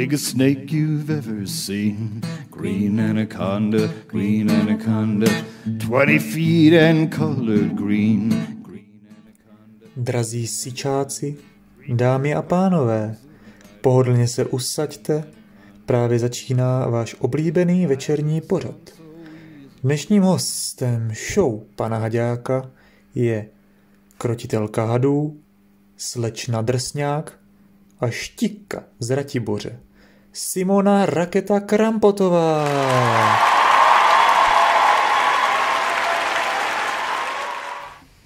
biggest snake you've ever seen. Green anaconda, green anaconda, 20 feet and colored green. Drazí sičáci, dámy a pánové, pohodlně se usaďte, právě začíná váš oblíbený večerní pořad. Dnešním hostem show pana Haďáka je krotitelka hadů, slečna Drsňák a štika z Ratiboře. Simona Raketa Krampotová.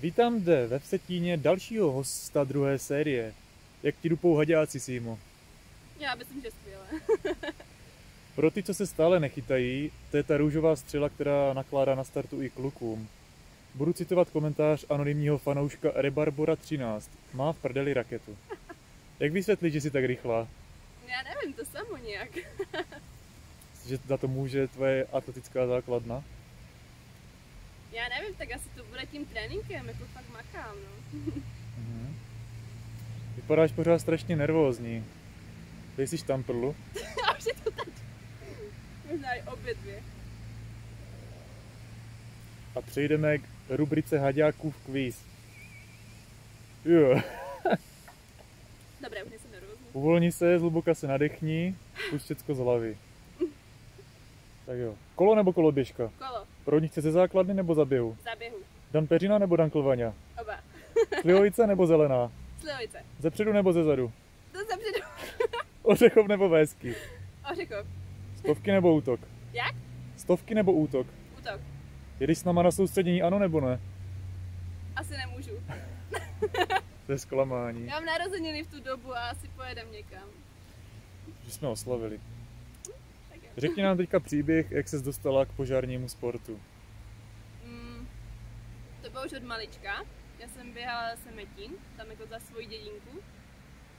Vítám zde ve Vsetíně dalšího hosta druhé série. Jak ti dupou haďáci, Simo? Já myslím, že skvěle. Pro ty, co se stále nechytají, to je ta růžová střela, která nakládá na startu i klukům. Budu citovat komentář anonymního fanouška Rebarbora13. Má v prdeli raketu. Jak vysvětlit, že jsi tak rychlá? Já nevím, to samo nějak. že za to může tvoje atletická základna? Já nevím, tak asi to bude tím tréninkem, jako fakt makám, no. Mhm. Vypadáš pořád strašně nervózní. Ty tam prlu? A už je to tady. Možná i obě dvě. A přejdeme k rubrice Haďáků v kvíz. Jo. Dobré, už. Uvolni se, zhluboka se nadechni, pust všecko z hlavy. Tak jo. Kolo nebo koloběžka? Kolo. Proudní chce ze základny nebo za běhu? Za běhu. Dan Peřina nebo Dan Klvaňa? Oba. Slivovice nebo zelená? Slivovice. Ze předu nebo ze zadu? To ze předu. Ořechov nebo Vésky? Ořechov. Stovky nebo útok? Jak? Stovky nebo útok? Útok. Jedeš s náma na soustředění, ano nebo ne? Asi nemůžu. to je zklamání. Já mám narozeniny v tu dobu a asi pojedem někam. Že jsme oslavili. Řekni nám teďka příběh, jak ses dostala k požárnímu sportu. Mm, to bylo už od malička. Já jsem běhala semetín, tam jako za svoji dědinku,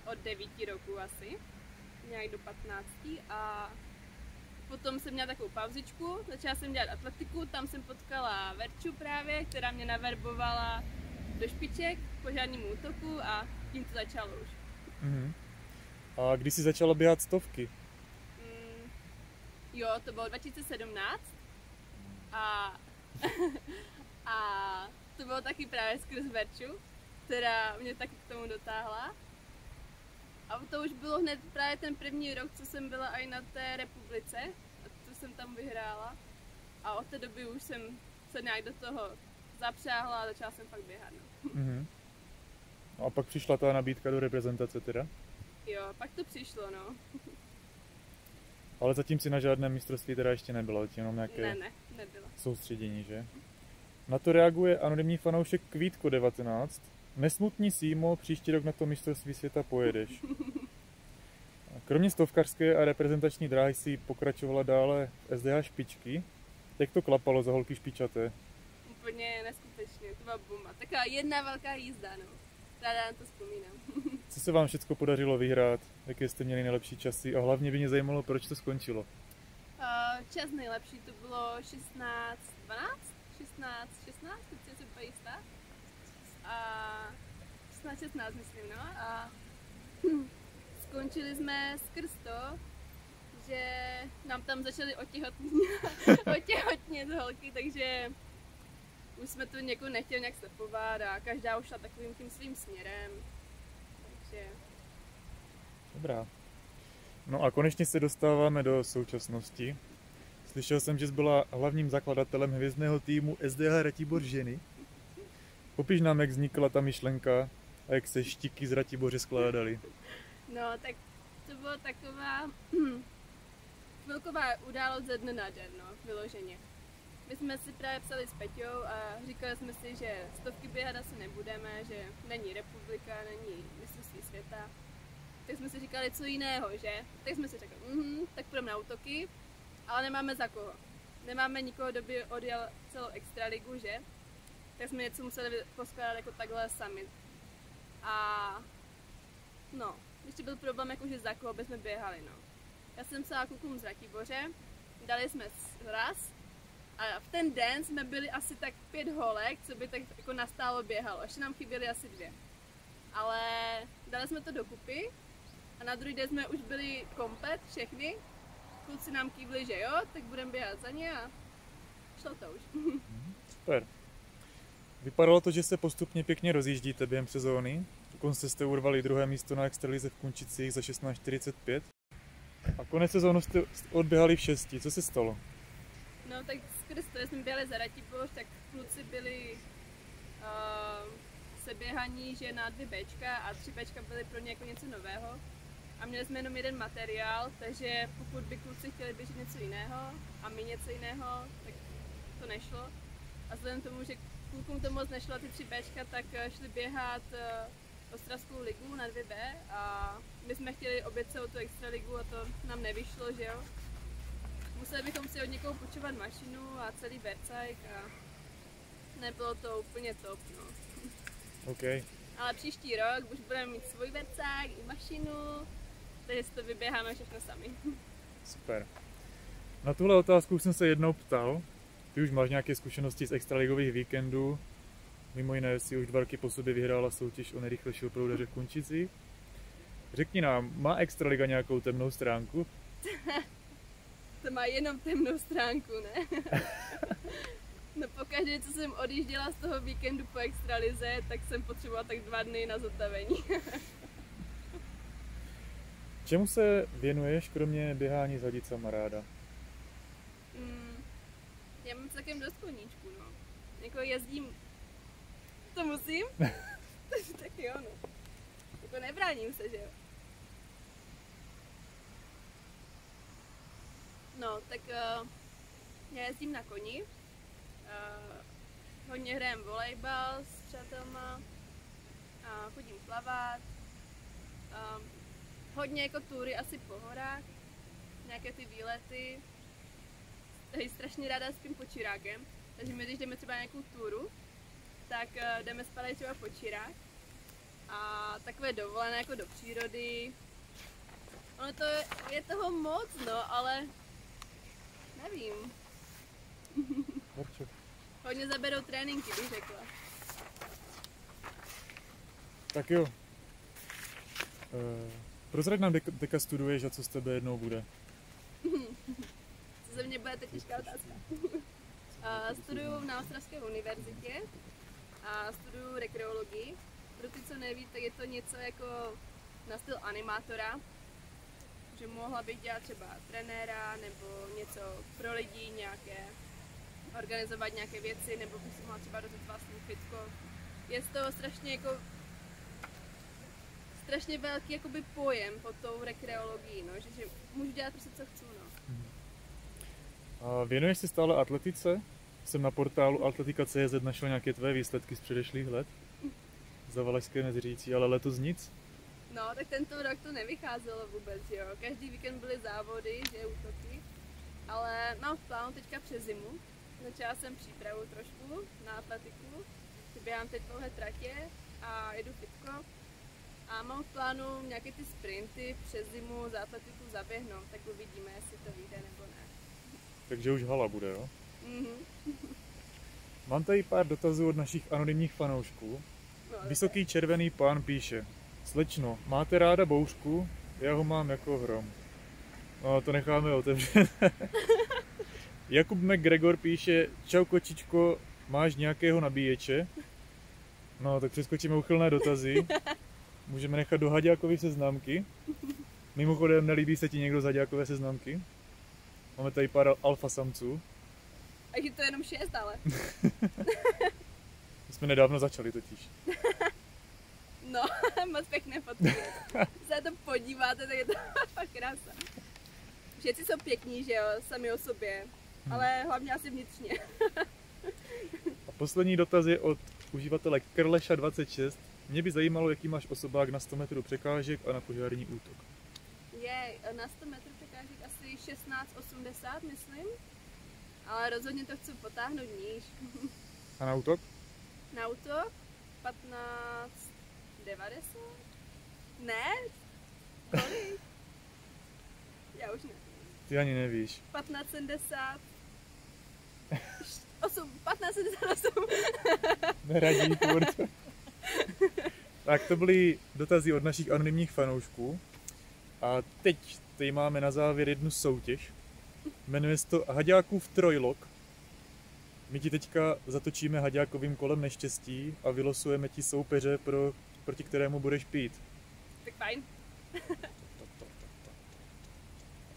od 9 roku asi, nějak do 15 a potom jsem měla takovou pauzičku, začala jsem dělat atletiku, tam jsem potkala Verču právě, která mě naverbovala do špiček k požárnímu útoku a tím to začalo už. Mm-hmm. A kdy jsi začala běhat stovky? Mm, jo, to bylo 2017 a, a to bylo taky právě skrz Verču, která mě taky k tomu dotáhla. A to už bylo hned právě ten první rok, co jsem byla i na té republice, a to jsem tam vyhrála. A od té doby už jsem se nějak do toho zapřáhla a začala jsem fakt běhat. No. Mm-hmm. No a pak přišla ta nabídka do reprezentace teda? Jo, pak to přišlo, no. Ale zatím si na žádném mistrovství teda ještě nebyla, jenom nějaké ne, ne, nebyla. soustředění, že? Na to reaguje anonymní fanoušek Kvítko 19. Nesmutní Simo, příští rok na to mistrovství světa pojedeš. Kromě stovkařské a reprezentační dráhy si pokračovala dále v SDH špičky. Jak to klapalo za holky špičaté? Úplně neskutečně, to byla bomba. Taková jedna velká jízda, no. Ráda na to vzpomínám. Co se vám všechno podařilo vyhrát? Jaké jste měli nejlepší časy? A hlavně by mě zajímalo, proč to skončilo. Uh, čas nejlepší to bylo 16, 12? 16, 16, teď si úplně jistá. A 16, 16 myslím, no. A skončili jsme skrz to, že nám tam začaly otěhotnět holky, takže už jsme to někoho nechtěli nějak stepovat a každá už šla takovým tím svým směrem. Takže... Dobrá. No a konečně se dostáváme do současnosti. Slyšel jsem, že jsi byla hlavním zakladatelem hvězdného týmu SDH Ratibor ženy. Popiš nám, jak vznikla ta myšlenka a jak se štiky z Ratiboře skládaly. No, tak to bylo taková chvilková událost ze dne na den, no, vyloženě. My jsme si právě psali s Peťou a říkali jsme si, že stovky běhat asi nebudeme, že není republika, není mistrovství světa. Tak jsme si říkali, co jiného, že? Tak jsme si řekli, mhm, tak půjdeme na útoky, ale nemáme za koho. Nemáme nikoho, kdo by odjel celou extraligu, že? Tak jsme něco museli poskládat jako takhle sami. A no, ještě byl problém, jakože za koho bychom běhali, no. Já jsem psala klukům z Ratiboře, dali jsme raz a v ten den jsme byli asi tak pět holek, co by tak jako nastálo běhalo. Ještě nám chyběly asi dvě. Ale dali jsme to dokupy A na druhý den jsme už byli komplet, všechny. Kluci nám kývli, že jo, tak budeme běhat za ně a šlo to už. Super. Vypadalo to, že se postupně pěkně rozjíždíte během sezóny. Dokonce jste urvali druhé místo na extralize v Kunčicích za 16.45. A konec sezónu jste odběhali v šesti. Co se stalo? No tak skrz to, jsme byli za Ratiboř, tak kluci byli uh, seběhaní, že na dvě Bčka a tři Bčka byly pro ně jako něco nového. A měli jsme jenom jeden materiál, takže pokud by kluci chtěli běžet něco jiného a my něco jiného, tak to nešlo. A vzhledem tomu, že klukům to moc nešlo ty tři Bčka, tak eh, šli běhat uh, Ostravskou ligu na 2B a my jsme chtěli obět celou tu extra ligu a to nám nevyšlo, že jo. Museli bychom si od někoho počovat mašinu a celý bercajk a nebylo to úplně top, no. OK. Ale příští rok už budeme mít svůj vercák i mašinu, takže si to vyběháme všechno sami. Super. Na tuhle otázku už jsem se jednou ptal. Ty už máš nějaké zkušenosti z extraligových víkendů. Mimo jiné si už dva roky po sobě vyhrála soutěž o nejrychlejšího proudaře v Kunčici. Řekni nám, má Extraliga nějakou temnou stránku? to má jenom temnou stránku, ne? no pokaždé, co jsem odjížděla z toho víkendu po extralize, tak jsem potřebovala tak dva dny na zotavení. Čemu se věnuješ, kromě běhání s hadicama ráda? Mm, já mám celkem dost koníčků, no. Jako jezdím... To musím? tak jo, no. Jako nebráním se, že jo. No, tak uh, já jezdím na koni. Uh, hodně hrajem volejbal s přátelma. Uh, chodím plavat. Uh, hodně jako tury asi po horách. Nějaké ty výlety. Tady strašně ráda spím pod čirákem. Takže my, když jdeme třeba na nějakou túru, tak uh, jdeme spát třeba pod čirák. A takové dovolené jako do přírody. Ono to je, je toho moc, no, ale Nevím. Horček. Hodně zaberou tréninky, bych řekla. Tak jo. Uh, prozrať nám, deka, deka studuješ a co z tebe jednou bude. co ze mě bude, to těžká otázka. uh, studuju na Ostravské univerzitě a studuju rekreologii. Pro ty, co neví, tak je to něco jako na styl animátora, že mohla bych dělat třeba trenéra nebo něco pro lidi, nějaké organizovat nějaké věci, nebo bych si mohla třeba rozjet vlastní fitko. Je z toho strašně jako strašně velký jakoby pojem pod tou rekreologií, no, že, že můžu dělat prostě co chci, no. A věnuješ se stále atletice? Jsem na portálu atletika.cz našel nějaké tvé výsledky z předešlých let. Za Valašské Meziřící, ale letos nic? No, tak tento rok to nevycházelo vůbec, jo. Každý víkend byly závody, že útoky. Ale mám v plánu teďka přes zimu. Začala jsem přípravu trošku na atletiku. Běhám teď dlouhé tratě a jedu fitko. A mám v plánu nějaké ty sprinty přes zimu za atletiku zaběhnout, tak uvidíme, jestli to vyjde nebo ne. Takže už hala bude, jo? Mhm. Mám tady pár dotazů od našich anonymních fanoušků. No, Vysoký červený pán píše, Slečno, máte ráda boušku? Já ho mám jako hrom. No, to necháme otevřet. Jakub McGregor píše, čau kočičko, máš nějakého nabíječe? No, tak přeskočíme uchylné dotazy. Můžeme nechat do Haďákovy seznamky. Mimochodem, nelíbí se ti někdo z Haďákové seznamky? Máme tady pár alfa samců. A je to jenom šest, ale. My jsme nedávno začali totiž. No, moc pěkné fotky. se to podíváte, tak je to fakt krása. Všichni jsou pěkní, že jo, sami o sobě. Hmm. Ale hlavně asi vnitřně. a poslední dotaz je od uživatele Krleša26. Mě by zajímalo, jaký máš osobák na 100 metrů překážek a na požární útok. Je na 100 metrů překážek asi 16,80 myslím. Ale rozhodně to chci potáhnout níž. a na útok? Na útok 15 90? Ne? Kolik? Já už ne. Ty ani nevíš. 1570. 8, 1578. Neradí furt. tak to byly dotazy od našich anonymních fanoušků. A teď tady máme na závěr jednu soutěž. Jmenuje se to Haďákův trojlok. My ti teďka zatočíme Haďákovým kolem neštěstí a vylosujeme ti soupeře, pro, proti kterému budeš pít. Tak fajn.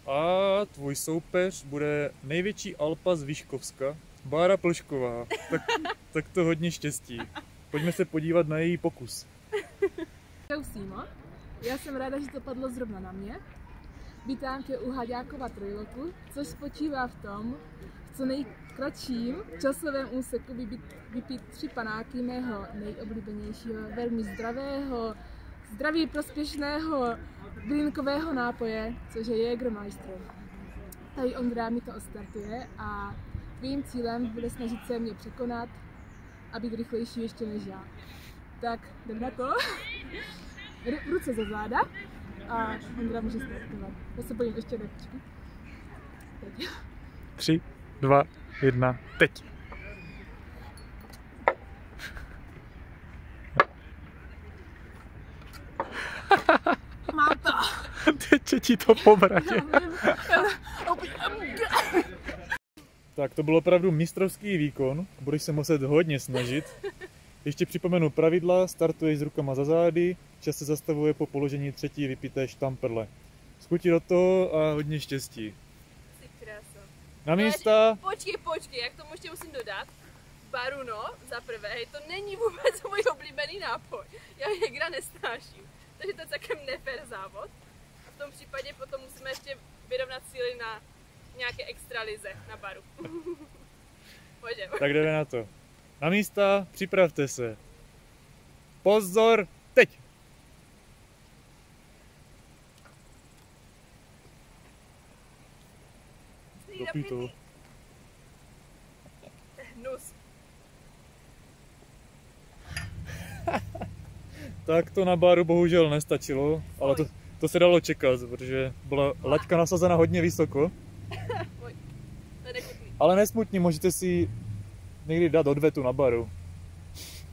A tvůj soupeř bude největší Alpa z Výškovska, Bára Plšková. Tak, tak to hodně štěstí. Pojďme se podívat na její pokus. Čau Simo, já jsem ráda, že to padlo zrovna na mě. Vítám tě u Haďákova trojloku, což spočívá v tom, v co nejkratším časovém úseku vypít, tři panáky mého nejoblíbenějšího, velmi zdravého, zdraví prospěšného bylinkového nápoje, což je Jägermeister. Tady Ondra mi to ostartuje a tvým cílem bude snažit se mě překonat a být rychlejší ještě než já. Tak jdem na to. Ru- ruce za záda a Ondra může startovat. Já se bojím ještě nepečky. Teď. Tři, dva, jedna, teď. To. Teď ti to po bratě. Tak to byl opravdu mistrovský výkon, budeš se muset hodně snažit. Ještě připomenu pravidla, startuješ s rukama za zády, čas se zastavuje po položení třetí vypité štamperle. Skuti do toho a hodně štěstí. Ty krása. Na místa, Počkej, počkej, jak tomu ještě musím dodat. Baruno, za prvé, to není vůbec můj oblíbený nápoj. Já Jägra nesnáším. Takže to je celkem nefér závod. A v tom případě potom musíme ještě vyrovnat síly na nějaké extra lize na baru. Pojďme. tak jdeme na to. Na místa, připravte se. Pozor, teď! To. Hnus. Tak to na baru bohužel nestačilo, ale to, to se dalo čekat, protože byla laťka nasazena hodně vysoko. Ale nesmutní, můžete si někdy dát odvetu na baru.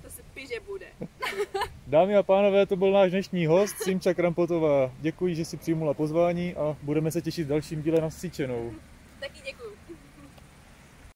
To se píže bude. Dámy a pánové, to byl náš dnešní host, Simča Krampotová. Děkuji, že si přijmula pozvání a budeme se těšit v dalším díle na děkuji.